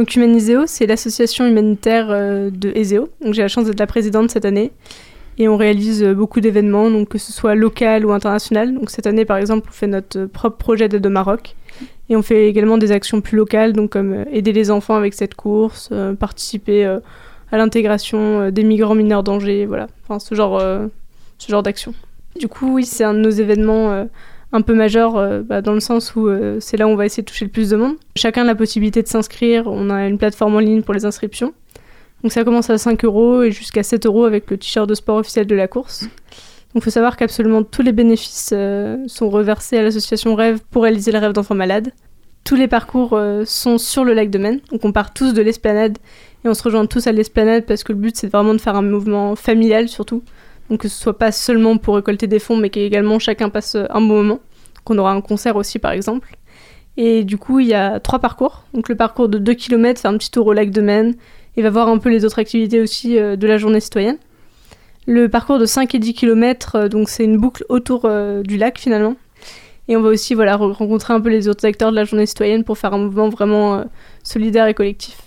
Donc Humaniseo, c'est l'association humanitaire de Ezeo. Donc j'ai la chance d'être la présidente cette année. Et on réalise beaucoup d'événements, que ce soit local ou international. Donc cette année, par exemple, on fait notre propre projet d'aide au Maroc. Et on fait également des actions plus locales, donc comme aider les enfants avec cette course, participer à l'intégration des migrants mineurs d'Angers, voilà. Enfin, ce genre, ce genre d'action. Du coup, oui, c'est un de nos événements euh, un peu majeurs euh, bah, dans le sens où euh, c'est là où on va essayer de toucher le plus de monde. Chacun a la possibilité de s'inscrire. On a une plateforme en ligne pour les inscriptions. Donc ça commence à 5 euros et jusqu'à 7 euros avec le t-shirt de sport officiel de la course. Donc il faut savoir qu'absolument tous les bénéfices sont reversés à l'association Rêve pour réaliser le rêve d'enfants malades. Tous les parcours sont sur le lac de Maine. Donc on part tous de l'esplanade et on se rejoint tous à l'esplanade parce que le but c'est vraiment de faire un mouvement familial surtout. Donc que ce soit pas seulement pour récolter des fonds, mais qu'également chacun passe un bon moment. Qu'on aura un concert aussi par exemple. Et du coup, il y a trois parcours. Donc le parcours de 2 km, faire un petit tour au lac de Maine, et va voir un peu les autres activités aussi euh, de la journée citoyenne. Le parcours de 5 et 10 km, euh, donc c'est une boucle autour euh, du lac finalement. Et on va aussi voilà, rencontrer un peu les autres acteurs de la journée citoyenne pour faire un mouvement vraiment solidaire et collectif.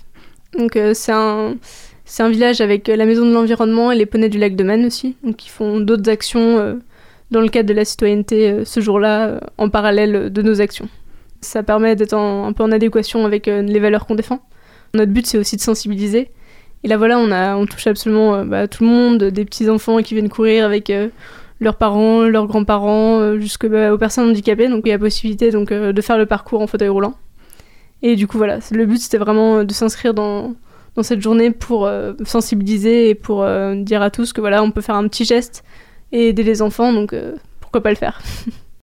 Donc c'est un, c'est un village avec euh, la maison de l'environnement et les poneys du lac de Maine aussi, donc ils font d'autres actions euh, dans le cadre de la citoyenneté euh, ce jour-là, en parallèle de nos actions. Ça permet d'être un peu en adéquation avec les valeurs qu'on défend. Notre but, c'est aussi de sensibiliser. Et là, voilà, on, a, touche absolument bah, tout le monde, des petits-enfants qui viennent courir avec leurs parents, leurs grands-parents, jusqu'aux bah, personnes handicapées. Donc, il y a possibilité donc, de faire le parcours en fauteuil roulant. Et du coup, voilà, le but, c'était vraiment de s'inscrire dans, dans cette journée pour euh, sensibiliser et pour euh, dire à tous que voilà, on peut faire un petit geste et aider les enfants, donc euh, pourquoi pas le faire